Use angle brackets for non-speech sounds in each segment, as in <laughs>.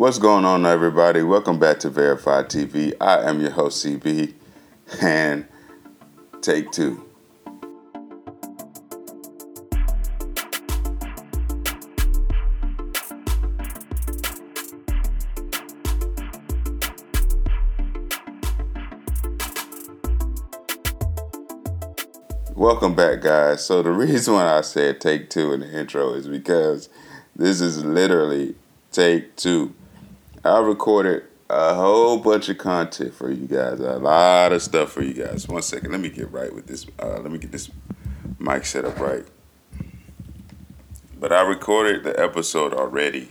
What's going on, everybody? Welcome back to Verified TV. I am your host, CB, and take two. Welcome back, guys. So, the <laughs> reason why I said take two in the intro is because this is literally take two. I recorded a whole bunch of content for you guys, a lot of stuff for you guys. One second, let me get right with this. Uh, let me get this mic set up right. But I recorded the episode already,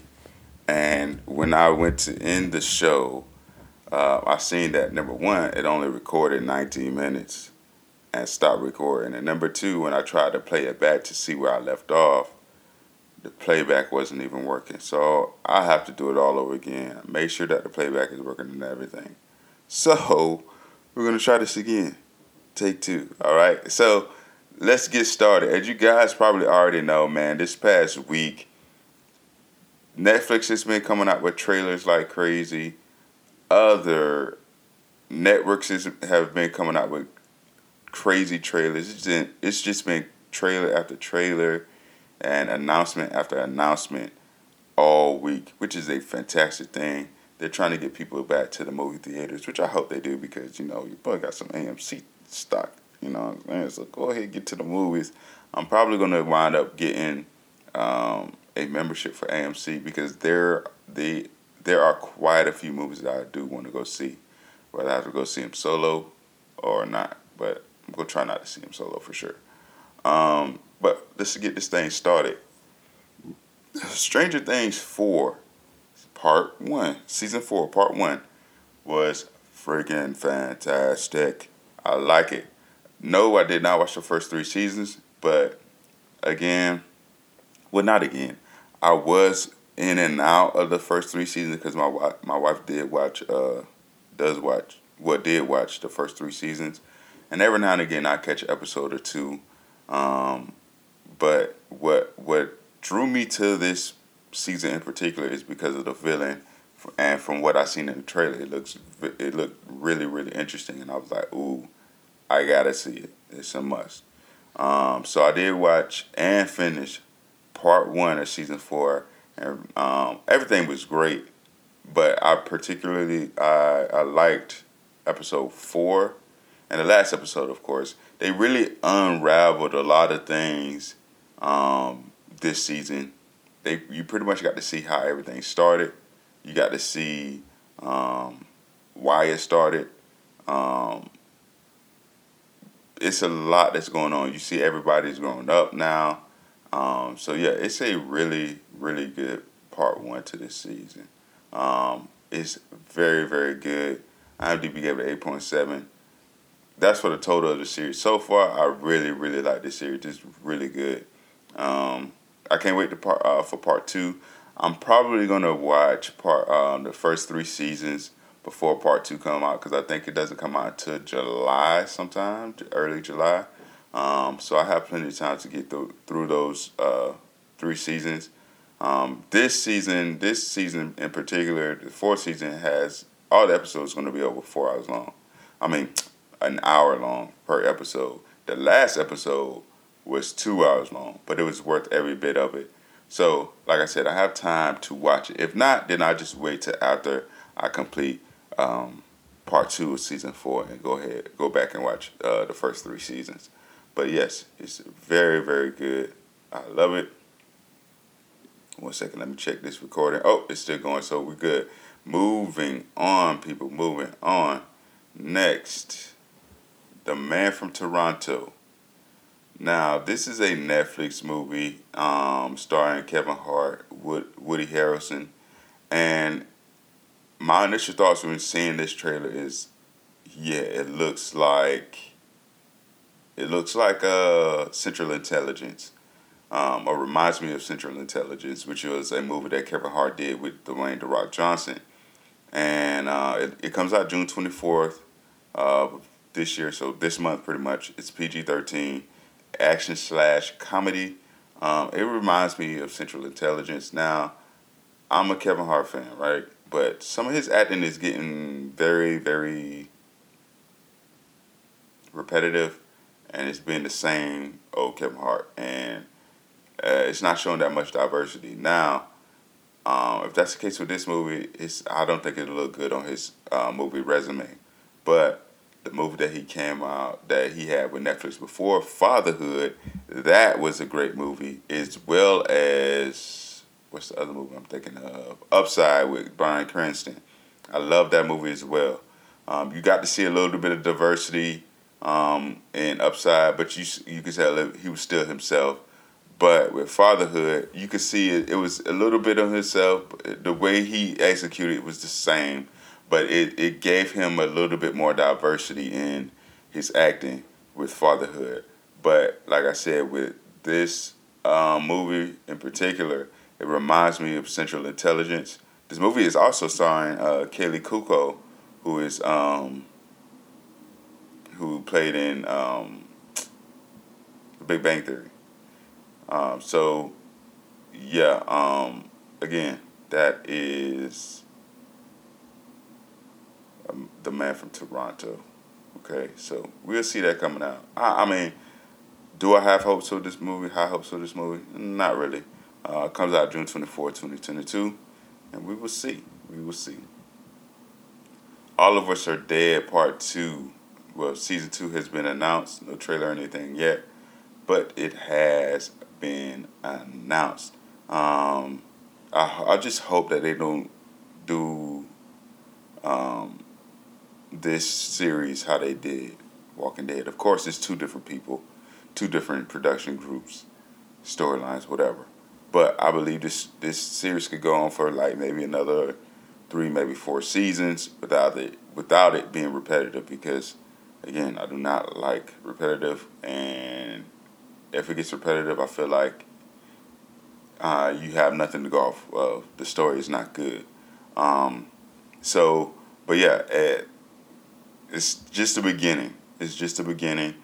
and when I went to end the show, uh, I seen that number one, it only recorded 19 minutes and stopped recording. And number two, when I tried to play it back to see where I left off, the playback wasn't even working. So I have to do it all over again. Make sure that the playback is working and everything. So <laughs> we're gonna try this again. Take two. All right. So let's get started. As you guys probably already know, man, this past week, Netflix has been coming out with trailers like crazy. Other networks have been coming out with crazy trailers. It's just, it's just been trailer after trailer and announcement after announcement all week, which is a fantastic thing. They're trying to get people back to the movie theaters, which I hope they do because, you know, you probably got some AMC stock, you know what I'm saying? So go ahead, get to the movies. I'm probably going to wind up getting um, a membership for AMC because there, they, there are quite a few movies that I do want to go see. Whether I have to go see them solo or not, but I'm to try not to see them solo for sure. Um, but let's get this thing started. Stranger Things 4, part 1, season 4, part 1, was freaking fantastic. I like it. No, I did not watch the first three seasons, but again, well, not again. I was in and out of the first three seasons because my wife, my wife did watch, uh, does watch, what well, did watch the first three seasons, and every now and again I catch an episode or two. Um, but what what drew me to this season in particular is because of the villain, and from what I seen in the trailer, it looks it looked really really interesting, and I was like, ooh, I gotta see it. It's a must. Um, so I did watch and finish part one of season four, and um, everything was great. But I particularly I, I liked episode four, and the last episode, of course. They really unraveled a lot of things um, this season. They you pretty much got to see how everything started. You got to see um, why it started. Um, it's a lot that's going on. You see everybody's growing up now. Um, so yeah, it's a really really good part one to this season. Um, it's very very good. IMDb gave it eight point seven. That's for the total of the series. So far, I really really like this series. It's really good. Um, I can't wait to part uh, for part two. I'm probably gonna watch part um, the first three seasons before part two come out because I think it doesn't come out until July sometime, early July. Um, so I have plenty of time to get through through those uh, three seasons. Um, this season, this season in particular, the fourth season has all the episodes going to be over four hours long. I mean, an hour long per episode. The last episode was two hours long, but it was worth every bit of it. So, like I said, I have time to watch it. If not, then I just wait till after I complete um, part two of season four and go ahead, go back and watch uh, the first three seasons. But yes, it's very, very good. I love it. One second, let me check this recording. Oh, it's still going, so we're good. Moving on, people, moving on. Next, The Man from Toronto. Now, this is a Netflix movie um, starring Kevin Hart, Wood, Woody Harrelson, and my initial thoughts when seeing this trailer is, yeah, it looks like it looks like uh, Central Intelligence, um, or reminds me of Central Intelligence, which was a movie that Kevin Hart did with Dwayne The Rock Johnson, and uh, it, it comes out June twenty fourth, uh, this year, so this month pretty much. It's PG thirteen action slash comedy. Um, it reminds me of Central Intelligence. Now, I'm a Kevin Hart fan, right? but some of his acting is getting very, very repetitive, and it's been the same old Kevin Hart, and uh, it's not showing that much diversity now. Um, if that's the case with this movie, it's I don't think it'll look good on his uh, movie resume. But the movie that he came out that he had with Netflix before, Fatherhood, that was a great movie, as well as what's the other movie I'm thinking of? Upside with Bryan Cranston. I love that movie as well. Um, you got to see a little bit of diversity um, in Upside, but you you could tell he was still himself. But with fatherhood, you could see it, it was a little bit of himself. The way he executed was the same, but it, it gave him a little bit more diversity in his acting with fatherhood. But like I said, with this um, movie in particular, it reminds me of Central Intelligence. This movie is also starring uh, Kaley Cuoco, who is um, who played in um, The Big Bang Theory. Um, so, yeah, um, again, that is um, the man from Toronto. Okay, so we'll see that coming out. I, I, mean, do I have hopes for this movie? High hopes for this movie? Not really. Uh, it comes out June 24, 2022, and we will see. We will see. All of Us Are Dead Part 2. Well, Season 2 has been announced. No trailer or anything yet, but it has been announced. Um, I, I just hope that they don't do um, this series how they did Walking Dead. Of course, it's two different people, two different production groups, storylines, whatever. But I believe this this series could go on for like maybe another three, maybe four seasons without it without it being repetitive. Because again, I do not like repetitive and if it gets repetitive, I feel like uh, you have nothing to go off of. The story is not good. Um, so, but yeah, it, it's just the beginning. It's just the beginning.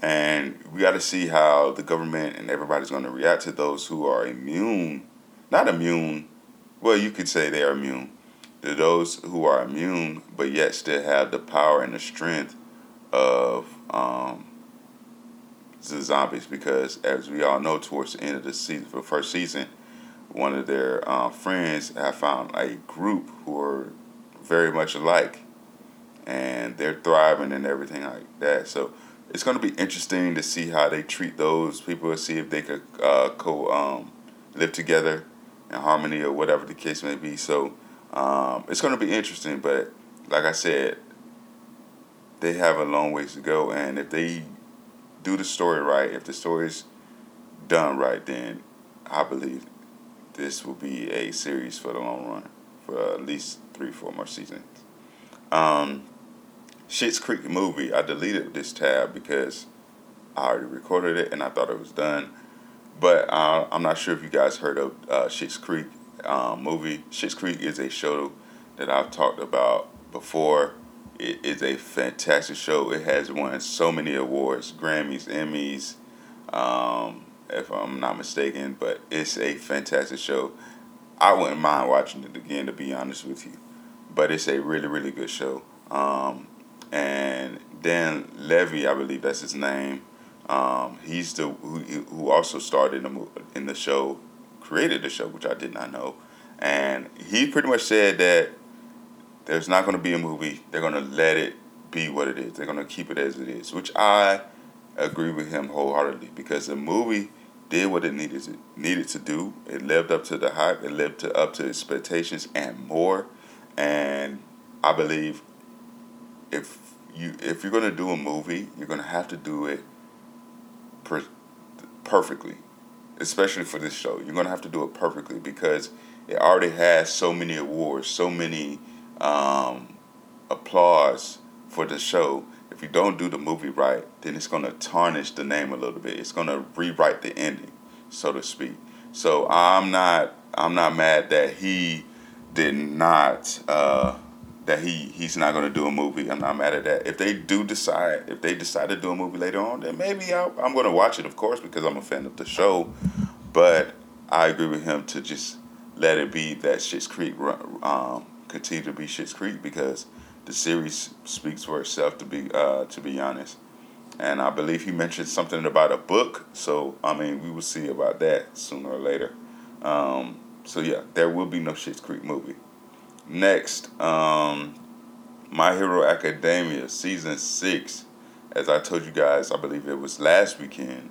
And we got to see how the government and everybody's going to react to those who are immune. Not immune, well, you could say they are immune. To those who are immune, but yet still have the power and the strength of um, the zombies because, as we all know, towards the end of the season, for the first season, one of their uh, friends have found a group who are very much alike, and they're thriving and everything like that. So it's going to be interesting to see how they treat those people and see if they could uh, co um, live together in harmony or whatever the case may be. So um, it's going to be interesting, but like I said, they have a long ways to go, and if they do the story right, if the story's done right, then I believe this will be a series for the long run for at least three, four more seasons. Um, Schitt's Creek movie, I deleted this tab because I already recorded it and I thought it was done. But uh, I'm not sure if you guys heard of uh, Schitt's Creek um, movie. Schitt's Creek is a show that I've talked about before it is a fantastic show. It has won so many awards, Grammys, Emmys, um, if I'm not mistaken. But it's a fantastic show. I wouldn't mind watching it again, to be honest with you. But it's a really, really good show. Um, and Dan Levy, I believe that's his name. Um, he's the who, who also started in the, in the show, created the show, which I did not know. And he pretty much said that there's not going to be a movie. They're going to let it be what it is. They're going to keep it as it is, which I agree with him wholeheartedly because the movie did what it needed to needed to do. It lived up to the hype. It lived to, up to expectations and more. And I believe if you if you're going to do a movie, you're going to have to do it per, perfectly, especially for this show. You're going to have to do it perfectly because it already has so many awards, so many um, applause for the show, if you don't do the movie right, then it's going to tarnish the name a little bit. It's going to rewrite the ending, so to speak. So I'm not I'm not mad that he did not uh, that he he's not going to do a movie. I'm not mad at that. If they do decide if they decide to do a movie later on, then maybe i am going to watch it, of course, because I'm a fan of the show. But I agree with him to just let it be that Schitt's Creek um, continue to be Schitt's Creek because the series speaks for itself. To be uh, to be honest, and I believe he mentioned something about a book. So I mean, we will see about that sooner or later. Um, so yeah, there will be no Schitt's Creek movie. Next, um, My Hero Academia season six. As I told you guys, I believe it was last weekend.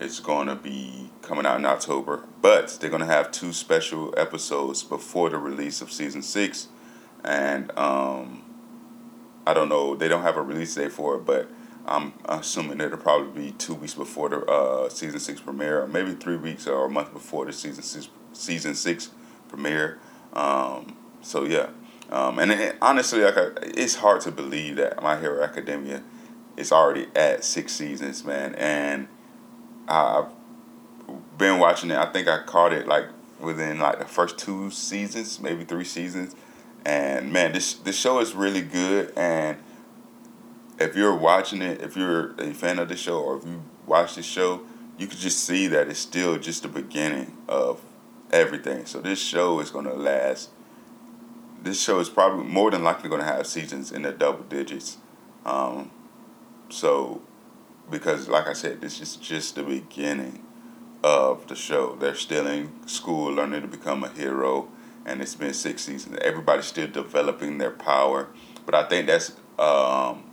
It's going to be coming out in October, but they're going to have two special episodes before the release of season six, and um, I don't know. They don't have a release date for it, but I'm assuming it'll probably be two weeks before the uh, season six premiere, or maybe three weeks or a month before the season six season six premiere. Um, so yeah, um, and it, honestly, like it's hard to believe that My Hero Academia is already at six seasons, man. And I've been watching it. I think I caught it like within like the first two seasons, maybe three seasons. And man, this this show is really good. And if you're watching it, if you're a fan of the show, or if you watch the show, you could just see that it's still just the beginning of everything. So this show is gonna last. This show is probably more than likely gonna have seasons in the double digits. Um, so, because like I said, this is just the beginning of the show. They're still in school, learning to become a hero, and it's been six seasons. Everybody's still developing their power, but I think that's um,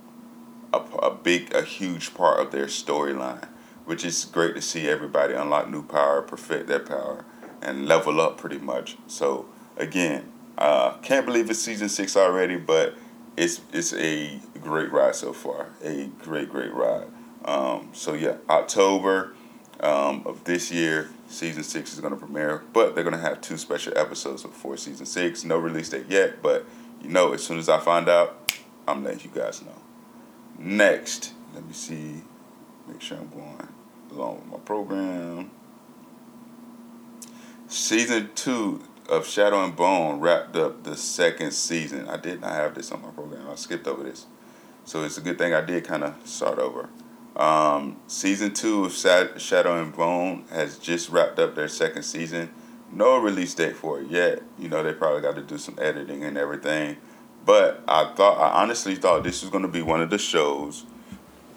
a, a big, a huge part of their storyline, which is great to see everybody unlock new power, perfect their power, and level up pretty much. So again, uh, can't believe it's season six already, but it's it's a great ride so far. A great, great ride. Um, so yeah, October um, of this year, season six is going to premiere, but they're going to have two special episodes before season six. No release date yet, but you know, as soon as I find out, I'm letting you guys know. Next, let me see, make sure I'm going along with my program. Season two of Shadow and Bone wrapped up the second season. I did not have this on my program. I skipped over this. So it's a good thing I did kind of start over. Um, season two of Shadow and Bone has just wrapped up their second season. No release date for it yet. You know, they probably got to do some editing and everything. But I thought, I honestly thought this was going to be one of the shows.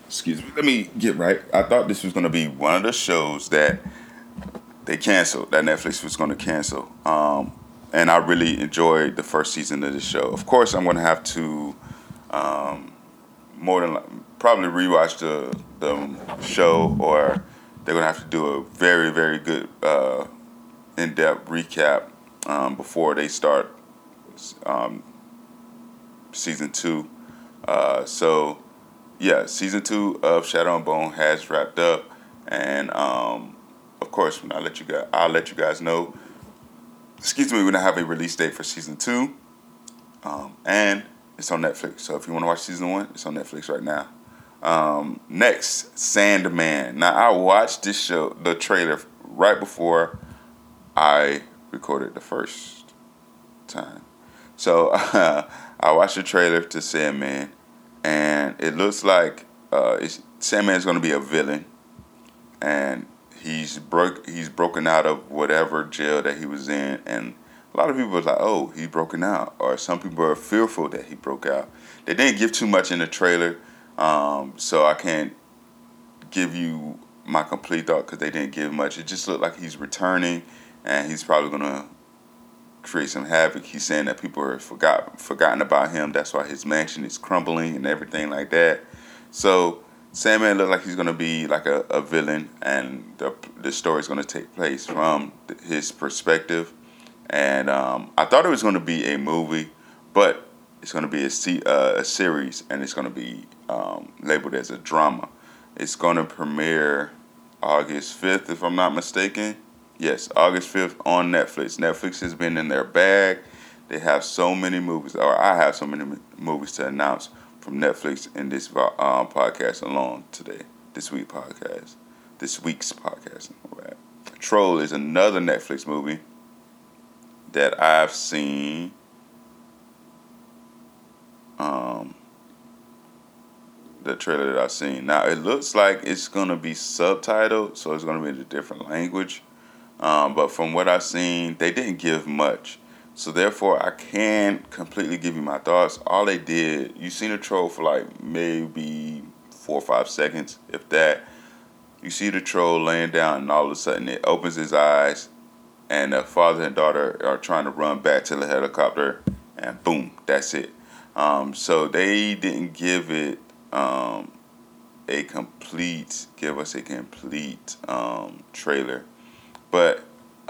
Excuse me, let me get right. I thought this was going to be one of the shows that they canceled, that Netflix was going to cancel. Um, and I really enjoyed the first season of the show. Of course, I'm going to have to um, more than probably rewatch the the show, or they're gonna have to do a very very good uh, in depth recap um, before they start um, season two. Uh, so yeah, season two of Shadow and Bone has wrapped up, and um, course, when I let you guys, I'll let you guys know. Excuse me, we're gonna have a release date for season two, um, and it's on Netflix. So if you want to watch season one, it's on Netflix right now. Um, next, Sandman. Now I watched this show, the trailer, right before I recorded the first time. So uh, <laughs> I watched the trailer to Sandman, and it looks like uh, it's, Sandman's going to be a villain, and he's broke. He's broken out of whatever jail that he was in, and a lot of people are like, "Oh, he's broken out," or some people are fearful that he broke out. They didn't give too much in the trailer, um, so I can't give you my complete thought because they didn't give much. It just looked like he's returning, and he's probably gonna create some havoc. He's saying that people are forgot forgotten about him. That's why his mansion is crumbling and everything like that. So Sandman looked like he's gonna be like a, a villain, and the the story's gonna take place from his perspective and um, I thought it was to be a movie, but it's to be a, uh, a series, and it's to be um, labeled as a drama. It's to premiere August fifth, if I'm not mistaken. Yes, August fifth on Netflix. Netflix has been in their bag. They have so many movies, or I have so many movies to announce from Netflix in this uh, podcast alone today. This week podcast, this week's podcast. Troll is another Netflix movie that I've seen um, the trailer that I've seen. Now it looks like it's gonna be subtitled, so it's gonna be in a different language. Um, but from what I've seen, they didn't give much. So therefore, I can't completely give you my thoughts. All they did, you seen the troll for like maybe four or five seconds, if that. You see the troll laying down, and all of a sudden it opens his eyes, and the father and daughter are trying to run back to the helicopter, and boom, that's it. Um, so they didn't give it um, a complete, give us a complete um, trailer, but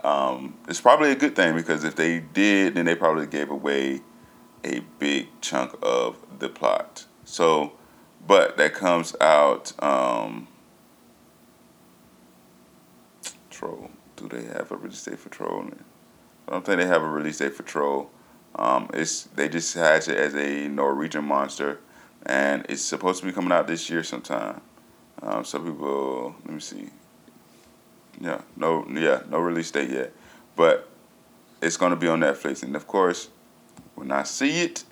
um, it's probably a good thing because if they did, then they probably gave away a big chunk of the plot. So, but that comes out. Um, Troll. Do they have a release date for Troll? I don't think they have a release date for Troll. Um, it's they just hatch it as a Norwegian monster, and it's supposed to be coming out this year sometime. Um, so people, let me see. Yeah, no, yeah, no release date yet, but it's gonna be on Netflix, and of course, when I see it,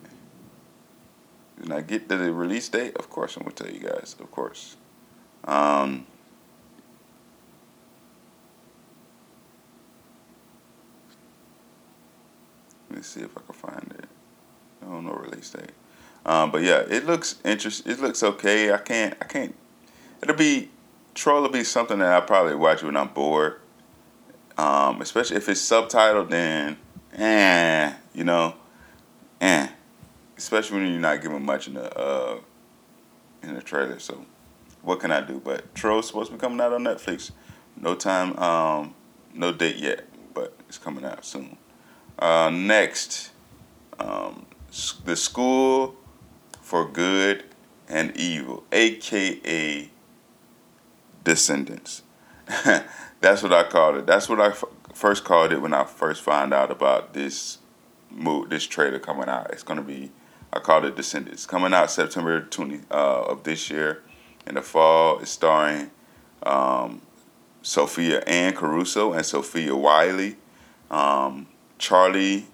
when I get to the release date, of course I'm gonna tell you guys. Of course. Um, let me see if I can find it. I don't know release date. Um, but yeah, it looks interest. It looks okay. I can't. I can't. It'll be Troll will be something that I probably watch when I'm bored. Um, especially if it's subtitled, then eh, you know, eh. Especially when you're not giving much in the uh, in the trailer. So, what can I do? But Troll's supposed to be coming out on Netflix. No time, um, no date yet, but it's coming out soon. Uh, next, um, the School for Good and Evil, aka Descendants. <laughs> That's what I called it. That's what I f- first called it when I first found out about this move, this trailer coming out. It's gonna be, I called it Descendants, coming out September 20 uh, of this year. In the fall, it's starring um, Sophia Anne Caruso and Sofia Wylie. Um, Charlie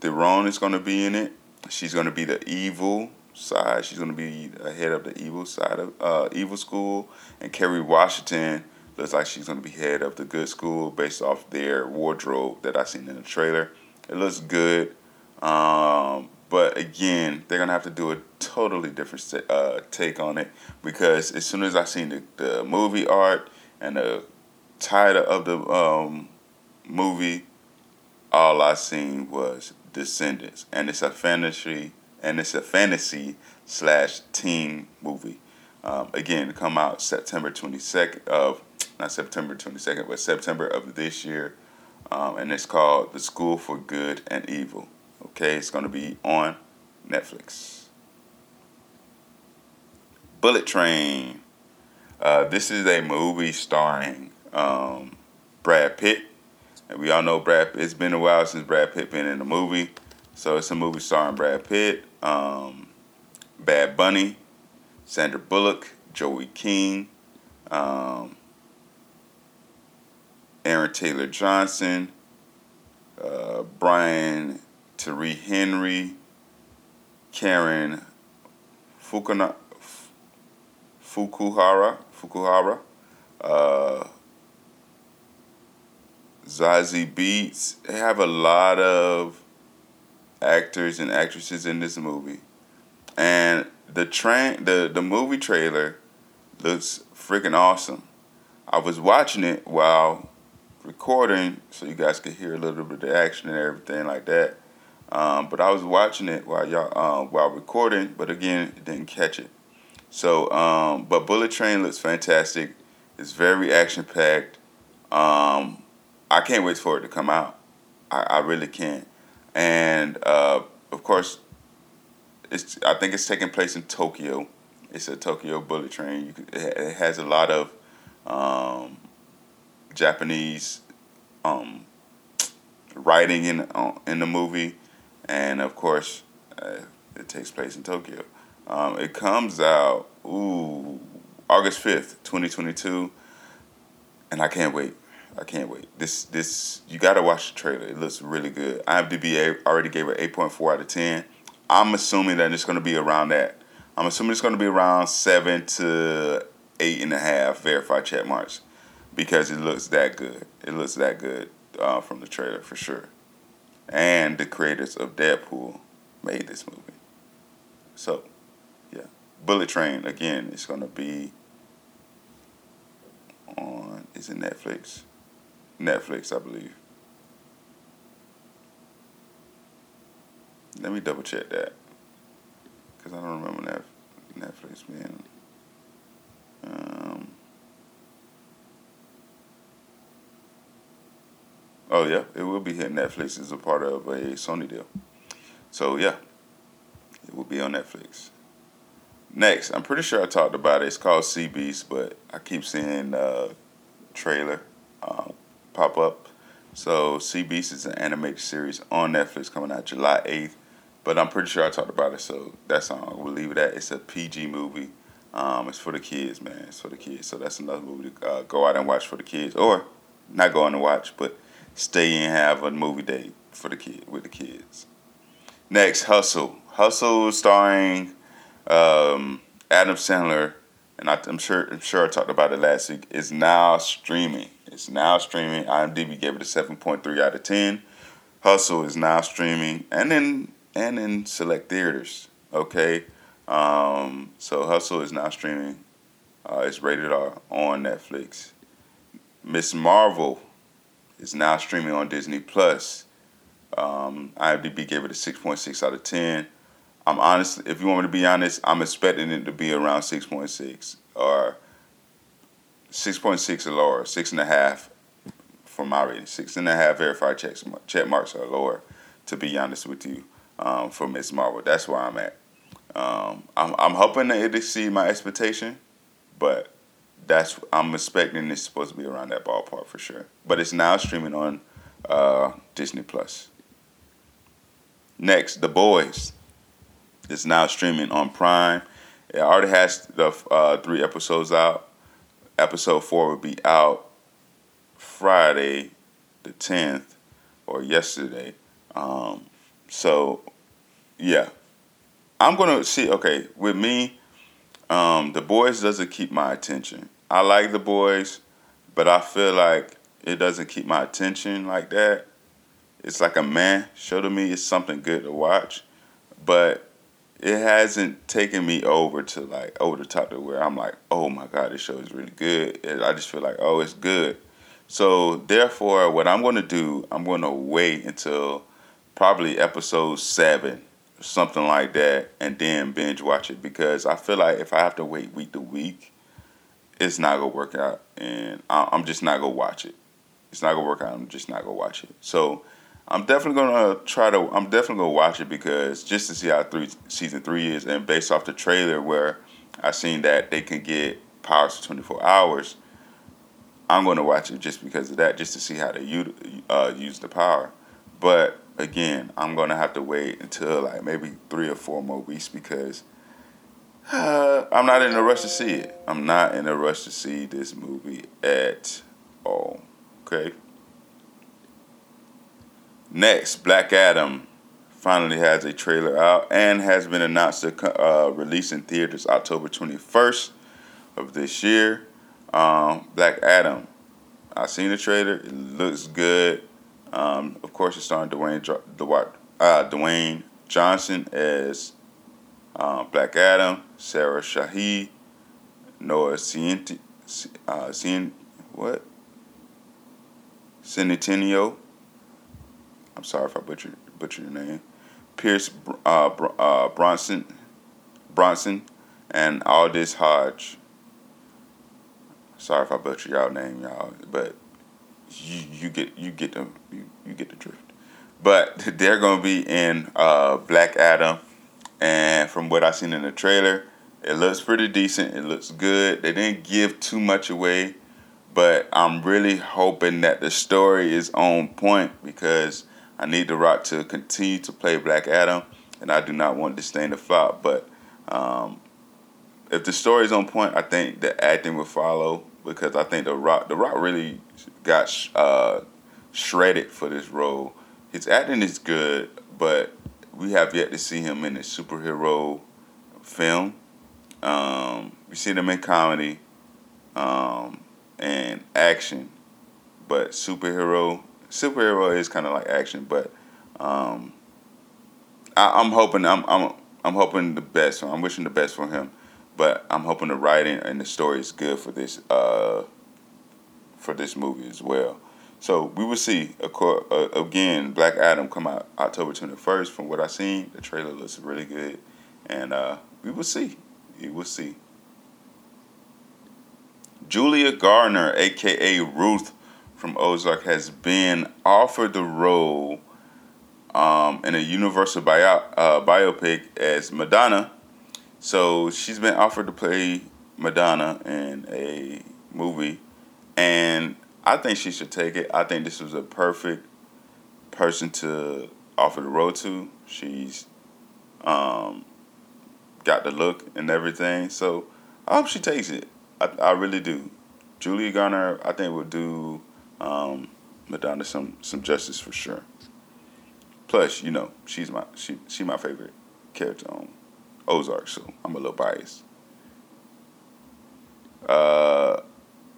Theron is to be in it. She's to be the evil side. She's going to be head of the evil side of uh, evil school. And Kerry Washington looks like she's going to be head of the good school based off their wardrobe that I seen in the trailer. It looks good. Um, but again, they're gonna have to do a totally different uh, take on it because as soon as I seen the, the movie art and the title of the um, movie, all I seen was Descendants, and it's a fantasy and it's a fantasy slash teen movie. Um, again, come out September twenty second of not September twenty second, but September of this year, um, and it's called The School for Good and Evil. Okay, it's gonna be on Netflix. Bullet Train. Uh, this is a movie starring um, Brad Pitt and we all know Brad. It's been a while since Brad Pitt been in a movie, so it's a movie starring Brad Pitt, um, Bad Bunny, Sandra Bullock, Joey King, um, Aaron Taylor Johnson, uh, Brian Tyree Henry, Karen Fukuna, Fukuhara, Fukuhara, uh, Zazie Beetz. They have a lot of actors and actresses in this movie, and the train the the movie trailer looks freaking awesome. I was watching it while recording, so you guys could hear a little bit of the action and everything like that. Um, but I was watching it while y'all uh, while recording, but again, didn't catch it. So, um, but Bullet Train looks fantastic. It's very action packed. Um, I can't wait for it to come out. I, I really can't. And uh, of course, it's I think it's taking place in Tokyo. It's a Tokyo bullet train. Could, it has a lot of um, Japanese um, writing in uh, in the movie, and of course, uh, it takes place in Tokyo. Um, it comes out ooh August fifth, twenty twenty two, and I can't wait. I can't wait. This this you gotta watch the trailer. It looks really good. IMDb already gave it eight point four out of ten. I'm assuming that it's gonna be around that. I'm assuming it's gonna be around seven to eight and a half verified check marks because it looks that good. It looks that good uh, from the trailer for sure. and the creators of Deadpool made this movie. So, yeah, Bullet Train again. It's gonna be on. Is it Netflix? Netflix, I believe. Let me double check that because I don't remember Netflix being. Um, oh yeah, it will be here. Netflix is a part of a Sony deal, so yeah, it will be on Netflix. Next, I'm pretty sure I talked about it. It's called Sea Beast, but I keep seeing uh, trailer uh, pop up. So Sea Beast is an animated series on Netflix coming out July 8th. But I'm pretty sure I talked about it, so that's all. We'll leave it at. It's a PG movie. Um, it's for the kids, man. It's for the kids. So that's another movie to uh, go out and watch for the kids, or not go out and watch, but stay and have a movie day for the kid with the kids. Next, Hustle. Hustle, starring um, Adam Sandler, and I, am sure I'm sure I talked about it last week. Is now streaming. It's now streaming. IMDb gave it a 7.3 out of 10. Hustle is now streaming, and then and in select theaters. Okay, um, so Hustle is now streaming. Uh, it's rated R on Netflix. Miss Marvel is now streaming on Disney Plus. Um, IMDb gave it a six point six out of ten. I'm honest. If you want me to be honest, I'm expecting it to be around six point six or six point six or lower, six and a half for my rating. Six and a half verified checks check marks are lower. To be honest with you um, for Miss Marvel. That's where I'm at. Um, I'm I'm hoping that it exceed my expectation, but that's I'm expecting it's supposed to be around that ballpark for sure. But it's now streaming on uh, Disney Plus. Next, The Boys is now streaming on Prime. It already has the uh, three episodes out. Episode four will be out Friday, the tenth, or yesterday. Um, so, yeah, I'm gonna see. Okay, with me, um, the boys doesn't keep my attention. I like the boys, but I feel like it doesn't keep my attention like that. It's like a man show to me. It's something good to watch, but it hasn't taken me over to like over the top to where I'm like, oh my god, this show is really good. And I just feel like, oh, it's good. So therefore, what I'm going to do, I'm going to wait until probably episode seven, something like that, and then binge watch it because I feel like if I have to wait week to week, it's not gonna work out, and I'm just not gonna watch it. It's not gonna work out. I'm just not gonna watch it. So I'm definitely gonna try to. I'm definitely gonna watch it because just to see how three season three is, and based off the trailer where I seen that they can get powers for 24 hours. I'm to watch it just because of that, just to see how they uh, use the power. But again, I'm gonna have to wait until like maybe three or four more weeks because uh, <sighs> I'm not in a rush to see it. I'm not in a rush to see this movie at all. Okay. Next, Black Adam finally has a trailer out and has been announced to uh, release in theaters October 21st of this year. Um, Black Adam. I've seen the trailer. It looks good. Um, of course, it's starring Dwayne Dwayne, uh, Dwayne Johnson as uh, Black Adam, Sarah Shahi, Noah Cienti, uh, Cien, what? Centineo. I'm sorry if I butchered butchered your name. Pierce uh, uh, Bronson, Bronson, and Aldis Hodge. Sorry if I butchered y'all name, y'all, but you, you get you get the you, you get the drift. But <laughs> they're gonna be in uh, Black Adam, and from what I seen in the trailer, it looks pretty decent. It looks good. They didn't give too much away, but I'm really hoping that the story is on point because I need The Rock to continue to play Black Adam, and I do not want this thing to flop. But um, if the story is on point, I think the acting will follow because I think the Rock, the Rock really got uh, shredded for this role. His acting is good, but we have yet to see him in a superhero film. Um, we see him in comedy um, and action, but superhero superhero is kind of like action, but Um, I, am hoping I'm I'm I'm hoping the best. I'm wishing the best for him, but I'm hoping the writing and the story is good for this uh, for this movie as well. So we will see. Uh, again, Black Adam come out October 21st. From what I seen, the trailer looks really good, and uh, we will see. We will see. Julia Garner, aka Ruth from Ozark, has been offered the role um, in a Universal bio, uh, biopic as Madonna. So she's been offered to play Madonna in a movie, and I think she should take it. I think this was a perfect person to offer the role to. She's um, got the look and everything, so I hope she takes it. I, I really do. Julia Garner, I think, will do um, Madonna some some justice for sure. Plus, you know, she's my she she my favorite character on Ozark, so I'm a little biased. Uh,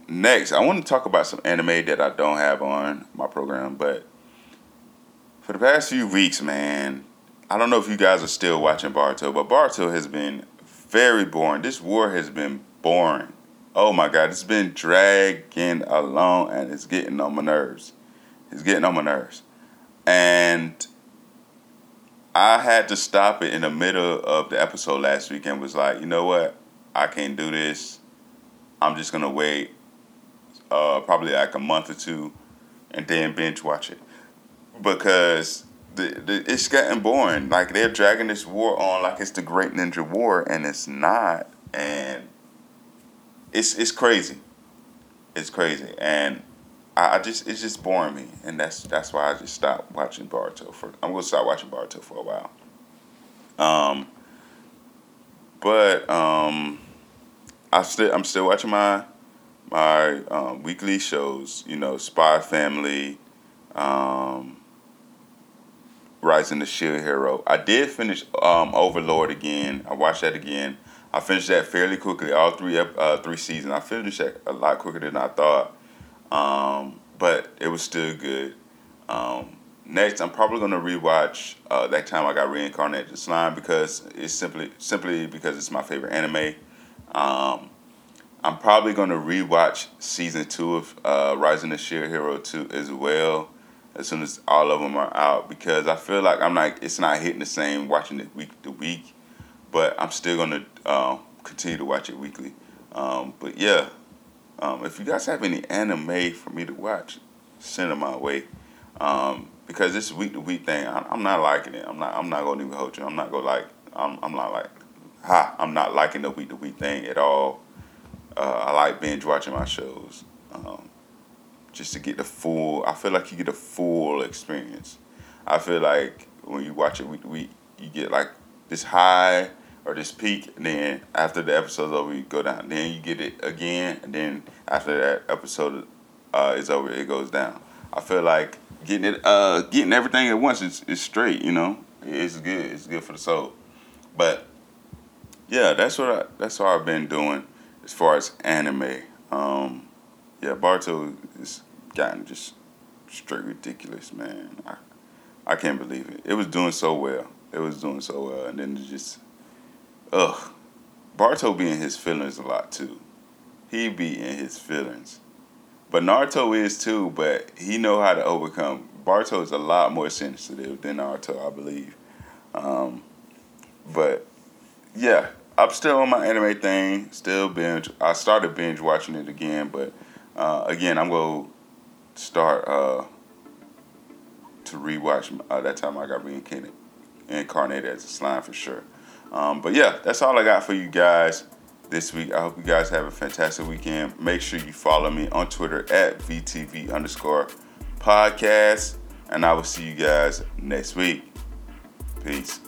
next, I want to talk about some anime that I don't have on my program, but for the past few weeks, man, I don't know if you guys are still watching Boruto, but Boruto has been very boring. This war has been boring. Oh my God, it's been dragging along and it's getting on my nerves. It's getting on my nerves. And I had to stop it in the middle of the episode last week and was like, you know what? I can't do this. I'm just gonna wait uh, probably like a month or two and then binge watch it because the, the, it's getting boring. Like they're dragging this war on like it's the Great Ninja War, and it's not. And it's it's crazy. It's crazy, and I, I just it's just boring me, and that's that's why I just stopped watching Boruto. For I'm gonna start watching Boruto for a while. Um, but um, I still I'm still watching my my um, weekly shows. You know, Spy Family. Um, Rising the Shield Hero. I did finish um, Overlord again. I watched that again. I finished that fairly quickly. All three uh, three seasons. I finished that a lot quicker than I thought. Um, but it was still good. Um, next, I'm probably gonna rewatch uh, that time I got reincarnated as slime because it's simply simply because it's my favorite anime. Um, I'm probably gonna rewatch season two of uh, Rising the Shield Hero two as well as soon as all of them are out because I feel like I'm not it's not hitting the same watching it week to week, but I'm still gonna uh, continue to watch it weekly. Um, but yeah, um, if you guys have any anime for me to watch, send them my way. Um, because this week to week thing, I, am not liking it. I'm not. I'm not gonna even hold you. I'm not gonna like. I'm. I'm not like. Ha! I'm not liking the week to week thing at all. Uh, I like binge watching my shows. Um, just to get the full. I feel like you get a full experience. I feel like when you watch it week to week, you get like this high or this peak, and then after the episode's over, you go down. Then you get it again, and then after that episode uh, is over, it goes down. I feel like getting it, uh, getting everything at once is, is straight. You know, it's good. It's good for the soul. But yeah, that's what I, that's what I've been doing as far as anime. Um, yeah, Boruto is gotten just straight ridiculous, man. I, I can't believe it. It was doing so well. It was doing so well, and then it just, ugh. Boruto be in his feelings a lot too. He be in his feelings, but Naruto is too. But he know how to overcome. Boruto is a lot more sensitive than Naruto, I believe. Um, but yeah, I'm still on my anime thing. Still binge. I started binge watching it again, but uh, again, I'm gonna start uh, to rewatch uh, that time I got reincarnated incarnated as a slime for sure. Um, but yeah, that's all I got for you guys this week. I hope you guys have a fantastic weekend. Make sure you follow me on Twitter at VTV underscore podcast. And I will see you guys next week. Peace.